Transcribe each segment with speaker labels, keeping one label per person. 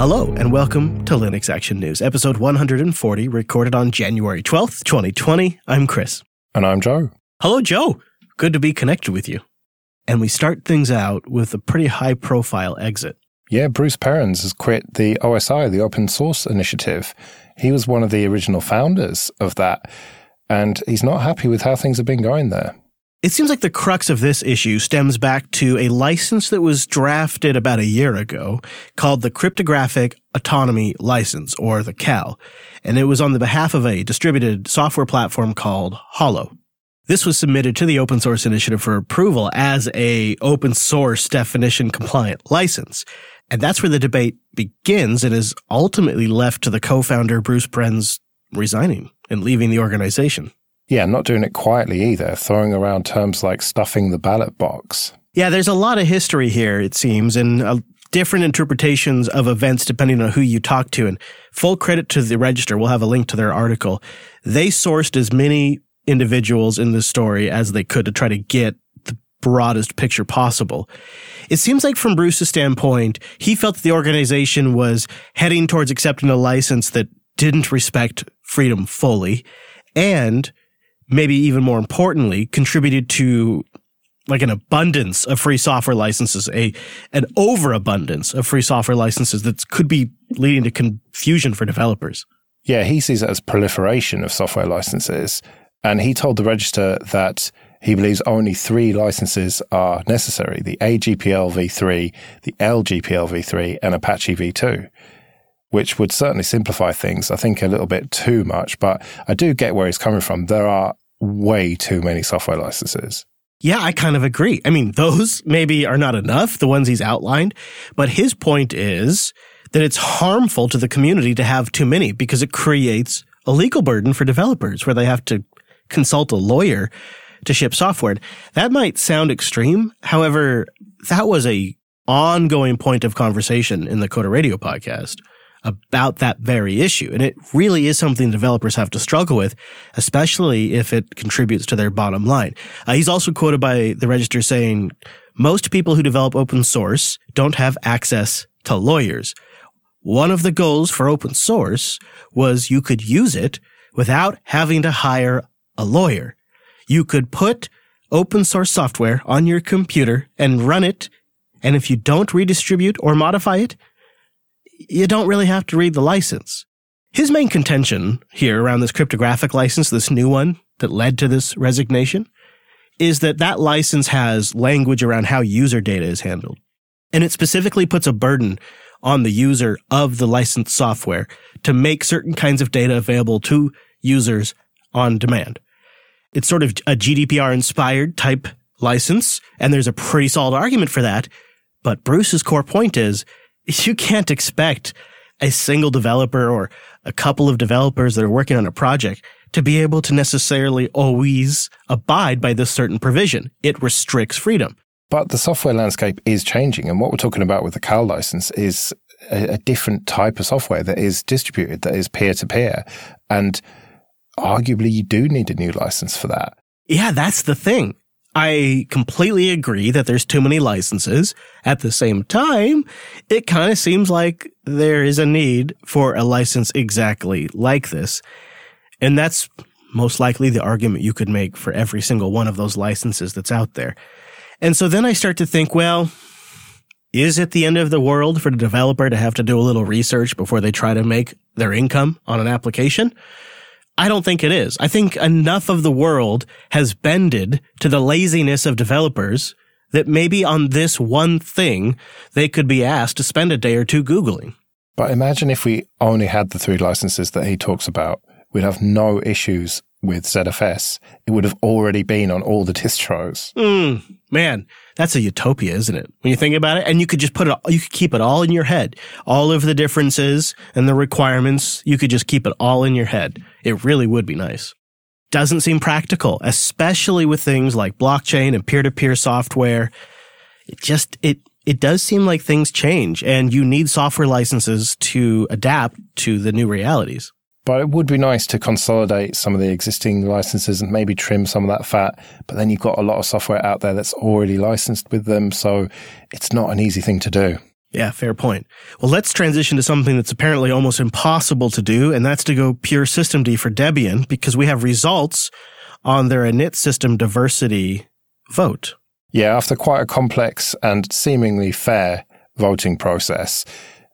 Speaker 1: Hello, and welcome to Linux Action News, episode 140, recorded on January 12th, 2020. I'm Chris.
Speaker 2: And I'm Joe.
Speaker 1: Hello, Joe. Good to be connected with you. And we start things out with a pretty high profile exit.
Speaker 2: Yeah, Bruce Perens has quit the OSI, the Open Source Initiative. He was one of the original founders of that, and he's not happy with how things have been going there.
Speaker 1: It seems like the crux of this issue stems back to a license that was drafted about a year ago called the Cryptographic Autonomy License, or the CAL, and it was on the behalf of a distributed software platform called Holo. This was submitted to the Open Source Initiative for approval as a open source definition compliant license. And that's where the debate begins and is ultimately left to the co-founder Bruce Perens resigning and leaving the organization.
Speaker 2: Yeah, not doing it quietly either, throwing around terms like stuffing the ballot box.
Speaker 1: Yeah, there's a lot of history here, it seems, and uh, different interpretations of events depending on who you talk to. And full credit to the Register, we'll have a link to their article. They sourced as many individuals in this story as they could to try to get the broadest picture possible. It seems like from Bruce's standpoint, he felt that the organization was heading towards accepting a license that didn't respect freedom fully and maybe even more importantly, contributed to like an abundance of free software licenses, a an overabundance of free software licenses that could be leading to confusion for developers.
Speaker 2: Yeah, he sees it as proliferation of software licenses. And he told the register that he believes only three licenses are necessary the AGPL v3, the LGPL v3, and Apache v2, which would certainly simplify things, I think, a little bit too much. But I do get where he's coming from. There are way too many software licenses.
Speaker 1: Yeah, I kind of agree. I mean, those maybe are not enough, the ones he's outlined, but his point is that it's harmful to the community to have too many because it creates a legal burden for developers where they have to consult a lawyer to ship software. That might sound extreme. However, that was a ongoing point of conversation in the Coder Radio podcast about that very issue. And it really is something developers have to struggle with, especially if it contributes to their bottom line. Uh, he's also quoted by the register saying, most people who develop open source don't have access to lawyers. One of the goals for open source was you could use it without having to hire a lawyer. You could put open source software on your computer and run it. And if you don't redistribute or modify it, you don't really have to read the license. His main contention here around this cryptographic license, this new one that led to this resignation, is that that license has language around how user data is handled. And it specifically puts a burden on the user of the licensed software to make certain kinds of data available to users on demand. It's sort of a GDPR inspired type license, and there's a pretty solid argument for that. But Bruce's core point is you can't expect a single developer or a couple of developers that are working on a project to be able to necessarily always abide by this certain provision. It restricts freedom.
Speaker 2: But the software landscape is changing. And what we're talking about with the CAL license is a, a different type of software that is distributed, that is peer to peer. And arguably, you do need a new license for that.
Speaker 1: Yeah, that's the thing. I completely agree that there's too many licenses. At the same time, it kind of seems like there is a need for a license exactly like this. And that's most likely the argument you could make for every single one of those licenses that's out there. And so then I start to think, well, is it the end of the world for the developer to have to do a little research before they try to make their income on an application? I don't think it is. I think enough of the world has bended to the laziness of developers that maybe on this one thing, they could be asked to spend a day or two Googling.
Speaker 2: But imagine if we only had the three licenses that he talks about. We'd have no issues with ZFS. It would have already been on all the distros.
Speaker 1: Mm, man, that's a utopia, isn't it? When you think about it, and you could just put it, you could keep it all in your head. All of the differences and the requirements, you could just keep it all in your head. It really would be nice. Doesn't seem practical, especially with things like blockchain and peer-to-peer software. It just, it, it does seem like things change and you need software licenses to adapt to the new realities.
Speaker 2: But it would be nice to consolidate some of the existing licenses and maybe trim some of that fat. But then you've got a lot of software out there that's already licensed with them. So it's not an easy thing to do.
Speaker 1: Yeah, fair point. Well, let's transition to something that's apparently almost impossible to do, and that's to go pure systemd for Debian because we have results on their init system diversity vote.
Speaker 2: Yeah, after quite a complex and seemingly fair voting process,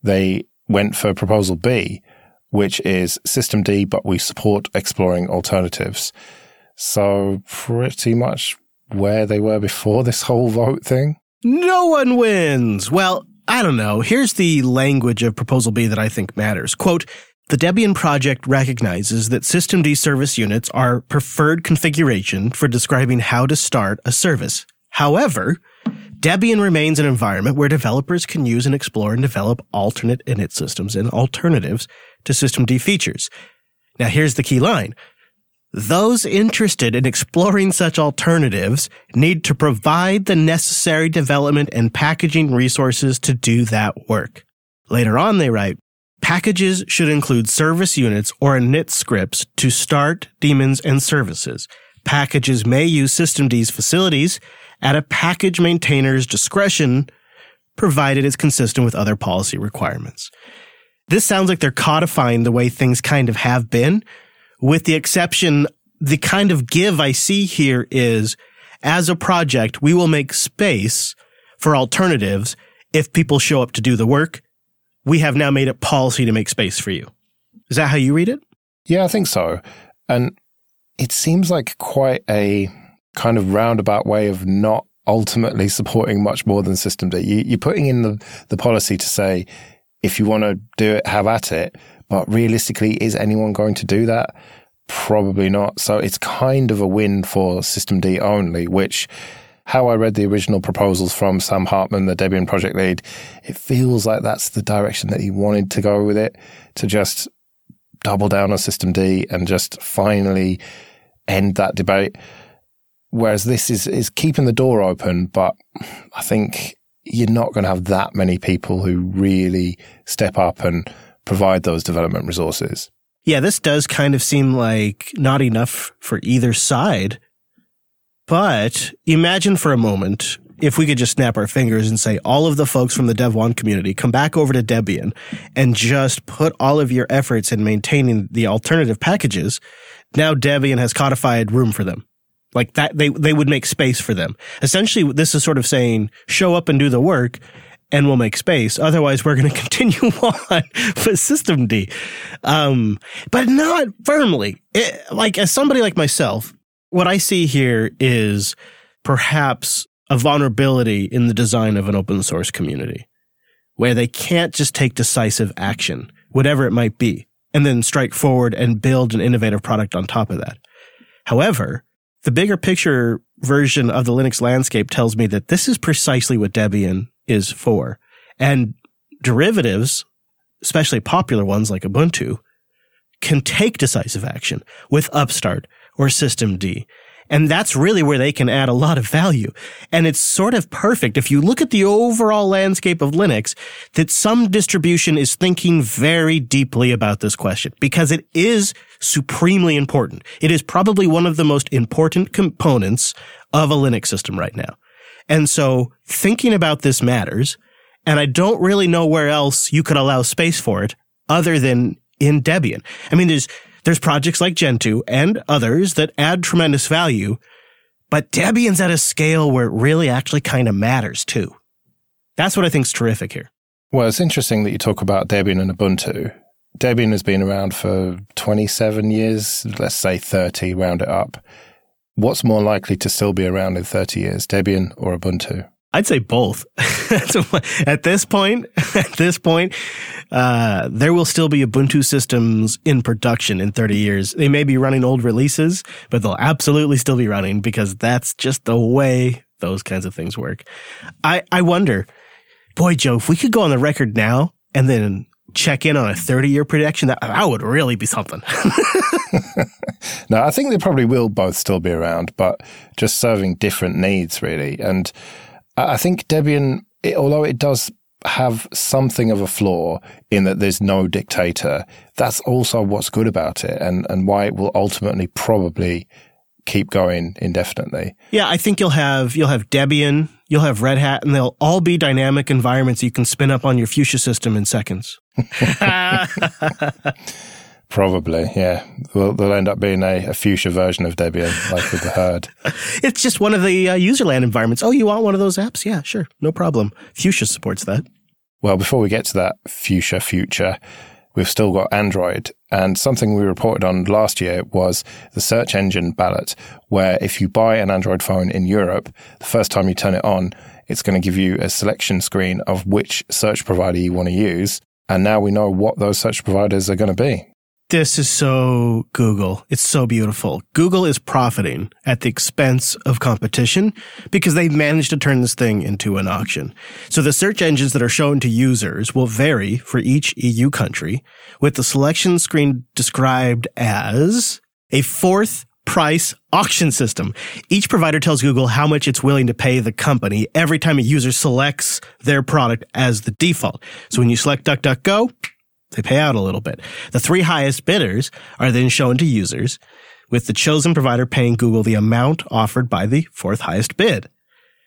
Speaker 2: they went for proposal B, which is systemd, but we support exploring alternatives. So pretty much where they were before this whole vote thing.
Speaker 1: No one wins. Well, I don't know. Here's the language of Proposal B that I think matters. Quote, the Debian project recognizes that systemd service units are preferred configuration for describing how to start a service. However, Debian remains an environment where developers can use and explore and develop alternate init systems and alternatives to systemd features. Now here's the key line. Those interested in exploring such alternatives need to provide the necessary development and packaging resources to do that work. Later on, they write, packages should include service units or init scripts to start daemons and services. Packages may use systemd's facilities at a package maintainer's discretion, provided it's consistent with other policy requirements. This sounds like they're codifying the way things kind of have been, with the exception, the kind of give I see here is as a project, we will make space for alternatives if people show up to do the work. We have now made it policy to make space for you. Is that how you read it?
Speaker 2: Yeah, I think so. And it seems like quite a kind of roundabout way of not ultimately supporting much more than systemd. You, are putting in the, the policy to say, if you want to do it, have at it. But realistically, is anyone going to do that? Probably not. So it's kind of a win for systemd only, which how I read the original proposals from Sam Hartman, the Debian project lead, it feels like that's the direction that he wanted to go with it, to just double down on systemd and just finally end that debate. Whereas this is, is keeping the door open, but I think you're not going to have that many people who really step up and provide those development resources.
Speaker 1: Yeah, this does kind of seem like not enough for either side. But imagine for a moment if we could just snap our fingers and say all of the folks from the Devuan community come back over to Debian and just put all of your efforts in maintaining the alternative packages. Now Debian has codified room for them. Like that, they, they would make space for them. Essentially, this is sort of saying, show up and do the work and we'll make space. Otherwise, we're going to continue on with systemd. Um, but not firmly. It, like, as somebody like myself, what I see here is perhaps a vulnerability in the design of an open source community where they can't just take decisive action, whatever it might be, and then strike forward and build an innovative product on top of that. However, the bigger picture version of the Linux landscape tells me that this is precisely what Debian is for. And derivatives, especially popular ones like Ubuntu, can take decisive action with Upstart or Systemd. And that's really where they can add a lot of value. And it's sort of perfect if you look at the overall landscape of Linux that some distribution is thinking very deeply about this question because it is supremely important. It is probably one of the most important components of a Linux system right now. And so thinking about this matters. And I don't really know where else you could allow space for it other than in Debian. I mean, there's, there's projects like Gentoo and others that add tremendous value, but Debian's at a scale where it really actually kind of matters too. That's what I think is terrific here.
Speaker 2: Well, it's interesting that you talk about Debian and Ubuntu. Debian has been around for 27 years, let's say 30, round it up. What's more likely to still be around in 30 years, Debian or Ubuntu?
Speaker 1: I'd say both. at this point, at this point, uh, there will still be Ubuntu systems in production in 30 years. They may be running old releases, but they'll absolutely still be running because that's just the way those kinds of things work. I, I wonder, boy, Joe, if we could go on the record now and then check in on a 30 year prediction, that, that would really be something.
Speaker 2: no, I think they probably will both still be around, but just serving different needs, really. And I think Debian, it, although it does have something of a flaw in that there's no dictator, that's also what's good about it and, and why it will ultimately probably keep going indefinitely.
Speaker 1: Yeah, I think you'll have you'll have Debian you'll have Red Hat, and they'll all be dynamic environments you can spin up on your Fuchsia system in seconds.
Speaker 2: Probably, yeah. Well, they'll end up being a, a, fuchsia version of Debian, like with the Hurd.
Speaker 1: it's just one of the uh, userland environments. Oh, you want one of those apps? Yeah, sure. No problem. Fuchsia supports that.
Speaker 2: Well, before we get to that fuchsia future, we've still got Android. And something we reported on last year was the search engine ballot, where if you buy an Android phone in Europe, the first time you turn it on, it's going to give you a selection screen of which search provider you want to use. And now we know what those search providers are going to be.
Speaker 1: This is so Google. It's so beautiful. Google is profiting at the expense of competition because they've managed to turn this thing into an auction. So the search engines that are shown to users will vary for each EU country with the selection screen described as a fourth price auction system. Each provider tells Google how much it's willing to pay the company every time a user selects their product as the default. So when you select DuckDuckGo, they pay out a little bit. The three highest bidders are then shown to users, with the chosen provider paying Google the amount offered by the fourth highest bid.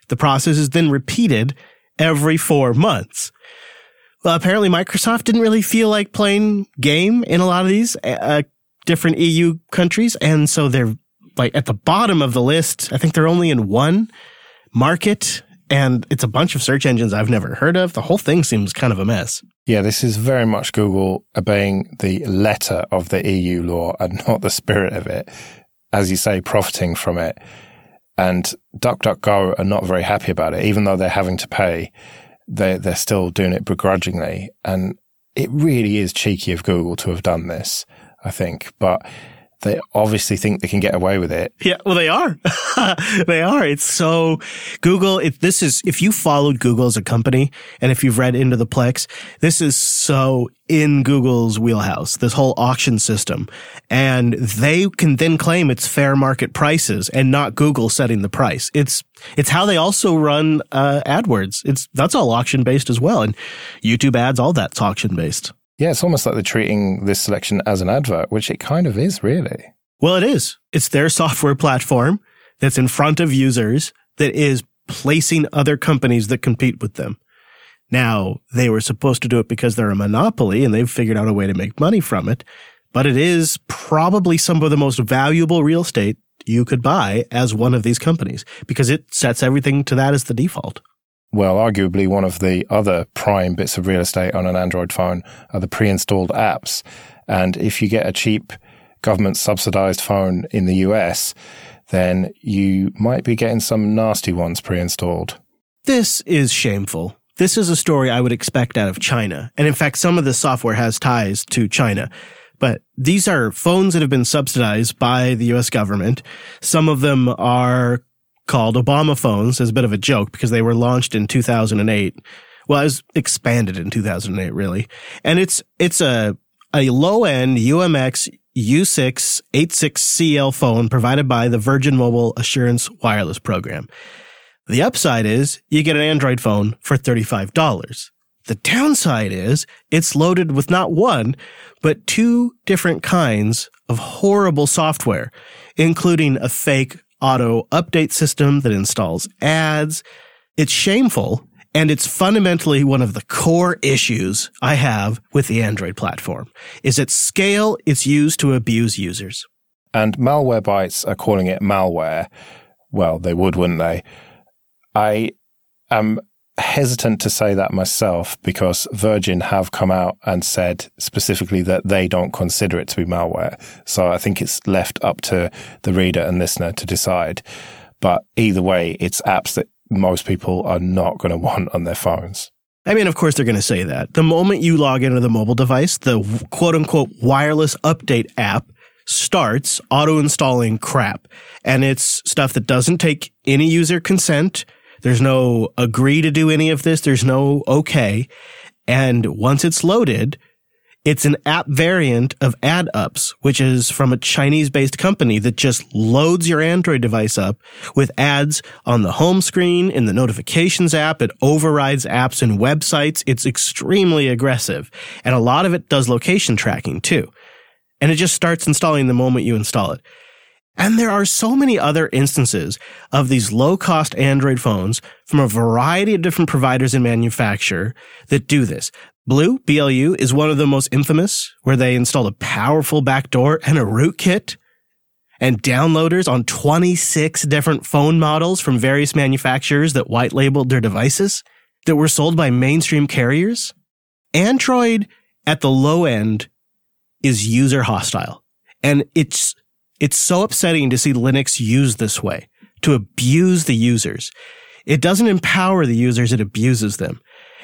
Speaker 1: The process is then repeated every four months. Well, apparently Microsoft didn't really feel like playing game in a lot of these uh, different EU countries. And so they're like at the bottom of the list. I think they're only in one market and it's a bunch of search engines I've never heard of. The whole thing seems kind of a mess.
Speaker 2: Yeah, this is very much Google obeying the letter of the EU law and not the spirit of it. As you say, profiting from it. And DuckDuckGo are not very happy about it, even though they're having to pay. They're, they're still doing it begrudgingly. And it really is cheeky of Google to have done this, I think. But they obviously think they can get away with it.
Speaker 1: Yeah, well, they are. they are. It's so Google. If this is if you followed Google as a company, and if you've read into the Plex, this is so in Google's wheelhouse. This whole auction system, and they can then claim it's fair market prices and not Google setting the price. It's it's how they also run uh, AdWords. It's that's all auction based as well, and YouTube ads, all that's auction based.
Speaker 2: Yeah, it's almost like they're treating this selection as an advert, which it kind of is, really.
Speaker 1: Well, it is. It's their software platform that's in front of users that is placing other companies that compete with them. Now, they were supposed to do it because they're a monopoly and they've figured out a way to make money from it, but it is probably some of the most valuable real estate you could buy as one of these companies because it sets everything to that as the default.
Speaker 2: Well, arguably one of the other prime bits of real estate on an Android phone are the pre-installed apps. And if you get a cheap government subsidized phone in the US, then you might be getting some nasty ones pre-installed.
Speaker 1: This is shameful. This is a story I would expect out of China. And in fact, some of the software has ties to China. But these are phones that have been subsidized by the US government. Some of them are called Obama phones as a bit of a joke because they were launched in 2008. Well, it was expanded in 2008, really. And it's, it's a, a low end UMX U6 86CL phone provided by the Virgin Mobile Assurance Wireless Program. The upside is you get an Android phone for $35. The downside is it's loaded with not one, but two different kinds of horrible software, including a fake auto update system that installs ads. It's shameful. And it's fundamentally one of the core issues I have with the Android platform is at scale, it's used to abuse users.
Speaker 2: And Malwarebytes are calling it malware. Well, they would, wouldn't they? I am hesitant to say that myself because Virgin have come out and said specifically that they don't consider it to be malware. So I think it's left up to the reader and listener to decide. But either way, it's apps that most people are not going to want on their phones.
Speaker 1: I mean, of course, they're going to say that. The moment you log into the mobile device, the quote unquote wireless update app starts auto installing crap. And it's stuff that doesn't take any user consent there's no agree to do any of this. There's no okay. And once it's loaded, it's an app variant of AdUps, which is from a Chinese based company that just loads your Android device up with ads on the home screen, in the notifications app. It overrides apps and websites. It's extremely aggressive. And a lot of it does location tracking too. And it just starts installing the moment you install it. And there are so many other instances of these low cost Android phones from a variety of different providers and manufacturer that do this. Blue, BLU, is one of the most infamous, where they installed a powerful backdoor and a rootkit and downloaders on 26 different phone models from various manufacturers that white labeled their devices that were sold by mainstream carriers. Android at the low end is user hostile. And it's it's so upsetting to see Linux used this way to abuse the users. It doesn't empower the users, it abuses them.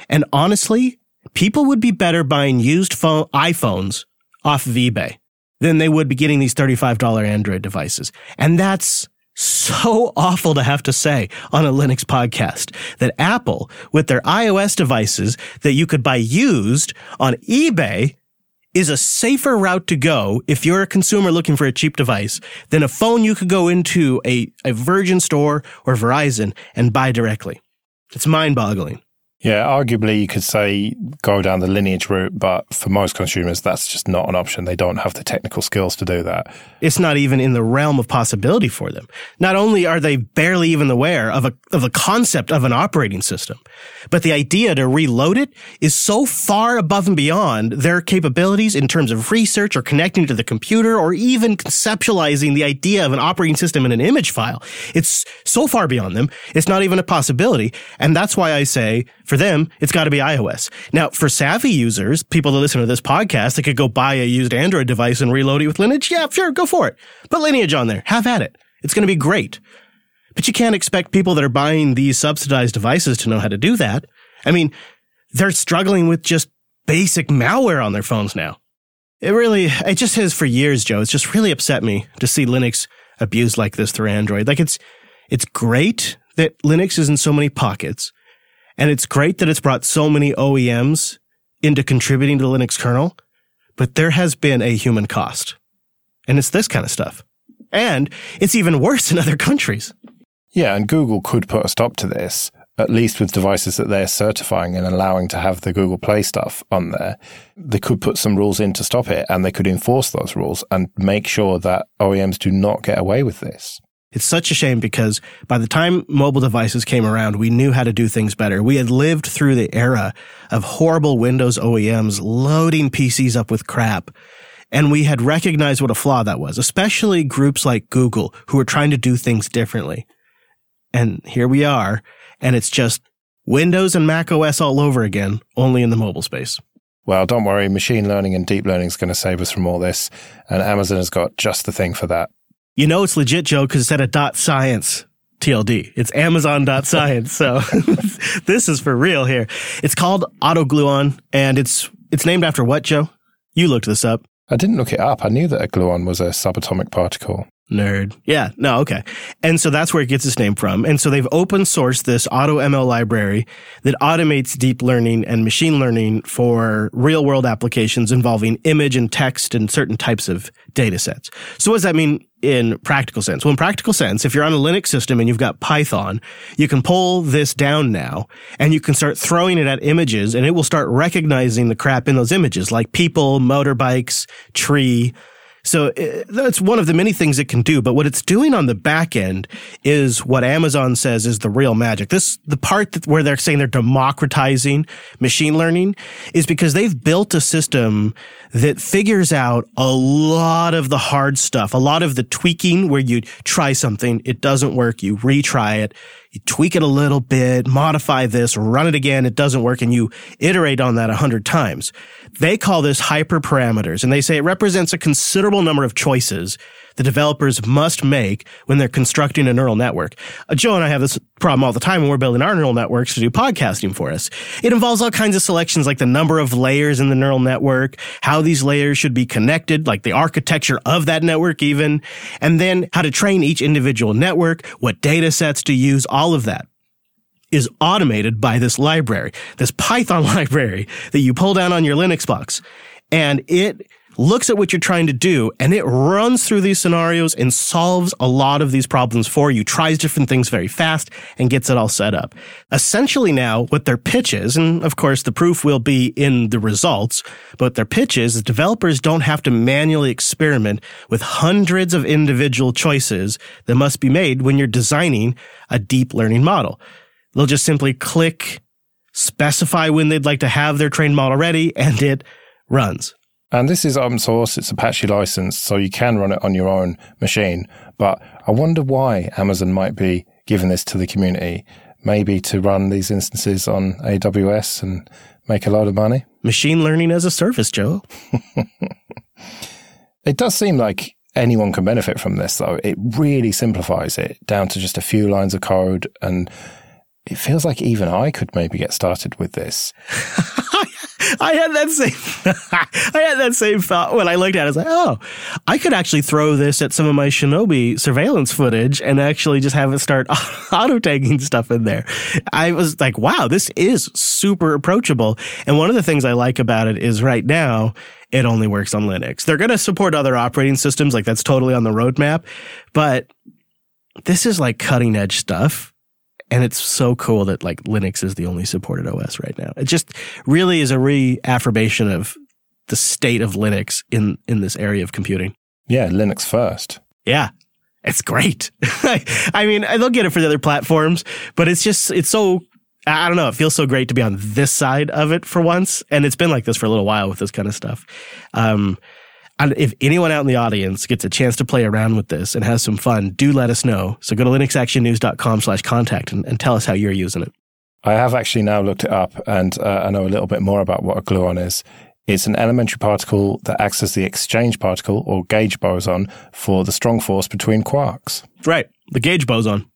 Speaker 1: And honestly, people would be better buying used phone, iPhones off of eBay than they would be getting these $35 Android devices. And that's so awful to have to say on a Linux podcast that Apple, with their iOS devices that you could buy used on eBay, is a safer route to go if you're a consumer looking for a cheap device than a phone you could go into a, a Virgin store or Verizon and buy directly. It's mind boggling.
Speaker 2: Yeah, arguably you could say go down the lineage route, but for most consumers, that's just not an option. They don't have the technical skills to do that.
Speaker 1: It's not even in the realm of possibility for them. Not only are they barely even aware of a, of a concept of an operating system, but the idea to reload it is so far above and beyond their capabilities in terms of research or connecting to the computer or even conceptualizing the idea of an operating system in an image file. It's so far beyond them. It's not even a possibility. And that's why I say for them, it's got to be iOS. Now, for savvy users, people that listen to this podcast, they could go buy a used Android device and reload it with Lineage. Yeah, sure, go for it. Put Lineage on there. Have at it. It's going to be great. But you can't expect people that are buying these subsidized devices to know how to do that. I mean, they're struggling with just basic malware on their phones now. It really, it just has for years, Joe. It's just really upset me to see Linux abused like this through Android. Like it's, it's great that Linux is in so many pockets. And it's great that it's brought so many OEMs into contributing to the Linux kernel, but there has been a human cost. And it's this kind of stuff. And it's even worse in other countries.
Speaker 2: Yeah, and Google could put a stop to this, at least with devices that they're certifying and allowing to have the Google Play stuff on there. They could put some rules in to stop it and they could enforce those rules and make sure that OEMs do not get away with this.
Speaker 1: It's such a shame because by the time mobile devices came around, we knew how to do things better. We had lived through the era of horrible Windows OEMs loading PCs up with crap. And we had recognized what a flaw that was, especially groups like Google who were trying to do things differently. And here we are. And it's just Windows and Mac OS all over again, only in the mobile space.
Speaker 2: Well, don't worry. Machine learning and deep learning is going to save us from all this. And Amazon has got just the thing for that.
Speaker 1: You know it's legit, Joe, because it's at a dot science. TLD. It's Amazon dot science. so this is for real here. It's called AutoGluon and it's it's named after what, Joe? You looked this up.
Speaker 2: I didn't look it up. I knew that a gluon was a subatomic particle.
Speaker 1: Nerd. Yeah, no, okay. And so that's where it gets its name from. And so they've open sourced this AutoML library that automates deep learning and machine learning for real world applications involving image and text and certain types of data sets. So what does that mean in practical sense? Well, in practical sense, if you're on a Linux system and you've got Python, you can pull this down now and you can start throwing it at images and it will start recognizing the crap in those images like people, motorbikes, tree, so uh, that's one of the many things it can do. But what it's doing on the back end is what Amazon says is the real magic. This, the part that, where they're saying they're democratizing machine learning is because they've built a system that figures out a lot of the hard stuff, a lot of the tweaking where you try something, it doesn't work, you retry it, you tweak it a little bit, modify this, run it again, it doesn't work, and you iterate on that a hundred times. They call this hyperparameters, and they say it represents a considerable number of choices the developers must make when they're constructing a neural network. Uh, Joe and I have this problem all the time when we're building our neural networks to do podcasting for us. It involves all kinds of selections like the number of layers in the neural network, how these layers should be connected, like the architecture of that network even, and then how to train each individual network, what data sets to use, all of that is automated by this library, this Python library that you pull down on your Linux box. And it looks at what you're trying to do and it runs through these scenarios and solves a lot of these problems for you, tries different things very fast and gets it all set up. Essentially now what their pitch is, and of course the proof will be in the results, but their pitch is, is developers don't have to manually experiment with hundreds of individual choices that must be made when you're designing a deep learning model. They'll just simply click, specify when they'd like to have their trained model ready, and it runs.
Speaker 2: And this is open source, it's Apache licensed, so you can run it on your own machine. But I wonder why Amazon might be giving this to the community. Maybe to run these instances on AWS and make a lot of money.
Speaker 1: Machine learning as a service, Joe.
Speaker 2: it does seem like anyone can benefit from this, though. It really simplifies it down to just a few lines of code. And it feels like even I could maybe get started with this.
Speaker 1: I had that same I had that same thought when I looked at it. I was like, oh, I could actually throw this at some of my Shinobi surveillance footage and actually just have it start auto tagging stuff in there. I was like, wow, this is super approachable. And one of the things I like about it is right now it only works on Linux. They're going to support other operating systems, like that's totally on the roadmap, but this is like cutting edge stuff and it's so cool that like Linux is the only supported OS right now. It just really is a reaffirmation of the state of Linux in in this area of computing.
Speaker 2: Yeah, Linux first.
Speaker 1: Yeah. It's great. I mean, they'll get it for the other platforms, but it's just it's so I don't know, it feels so great to be on this side of it for once, and it's been like this for a little while with this kind of stuff. Um, if anyone out in the audience gets a chance to play around with this and has some fun, do let us know. So go to linuxactionnews.com slash contact and, and tell us how you're using it.
Speaker 2: I have actually now looked it up and uh, I know a little bit more about what a gluon is. It's an elementary particle that acts as the exchange particle or gauge boson for the strong force between quarks.
Speaker 1: Right. The gauge boson.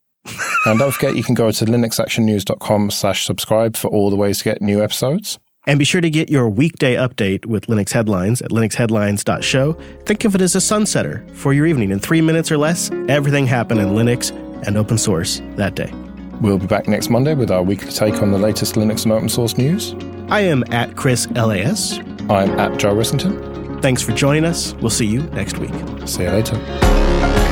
Speaker 2: and don't forget you can go to linuxactionnews.com slash subscribe for all the ways to get new episodes.
Speaker 1: And be sure to get your weekday update with Linux headlines at linuxheadlines.show. Think of it as a sunsetter for your evening. In three minutes or less, everything happened in Linux and open source that day.
Speaker 2: We'll be back next Monday with our weekly take on the latest Linux and open source news.
Speaker 1: I am at Chris LAS.
Speaker 2: I'm at Joe Ressington.
Speaker 1: Thanks for joining us. We'll see you next week.
Speaker 2: See you later.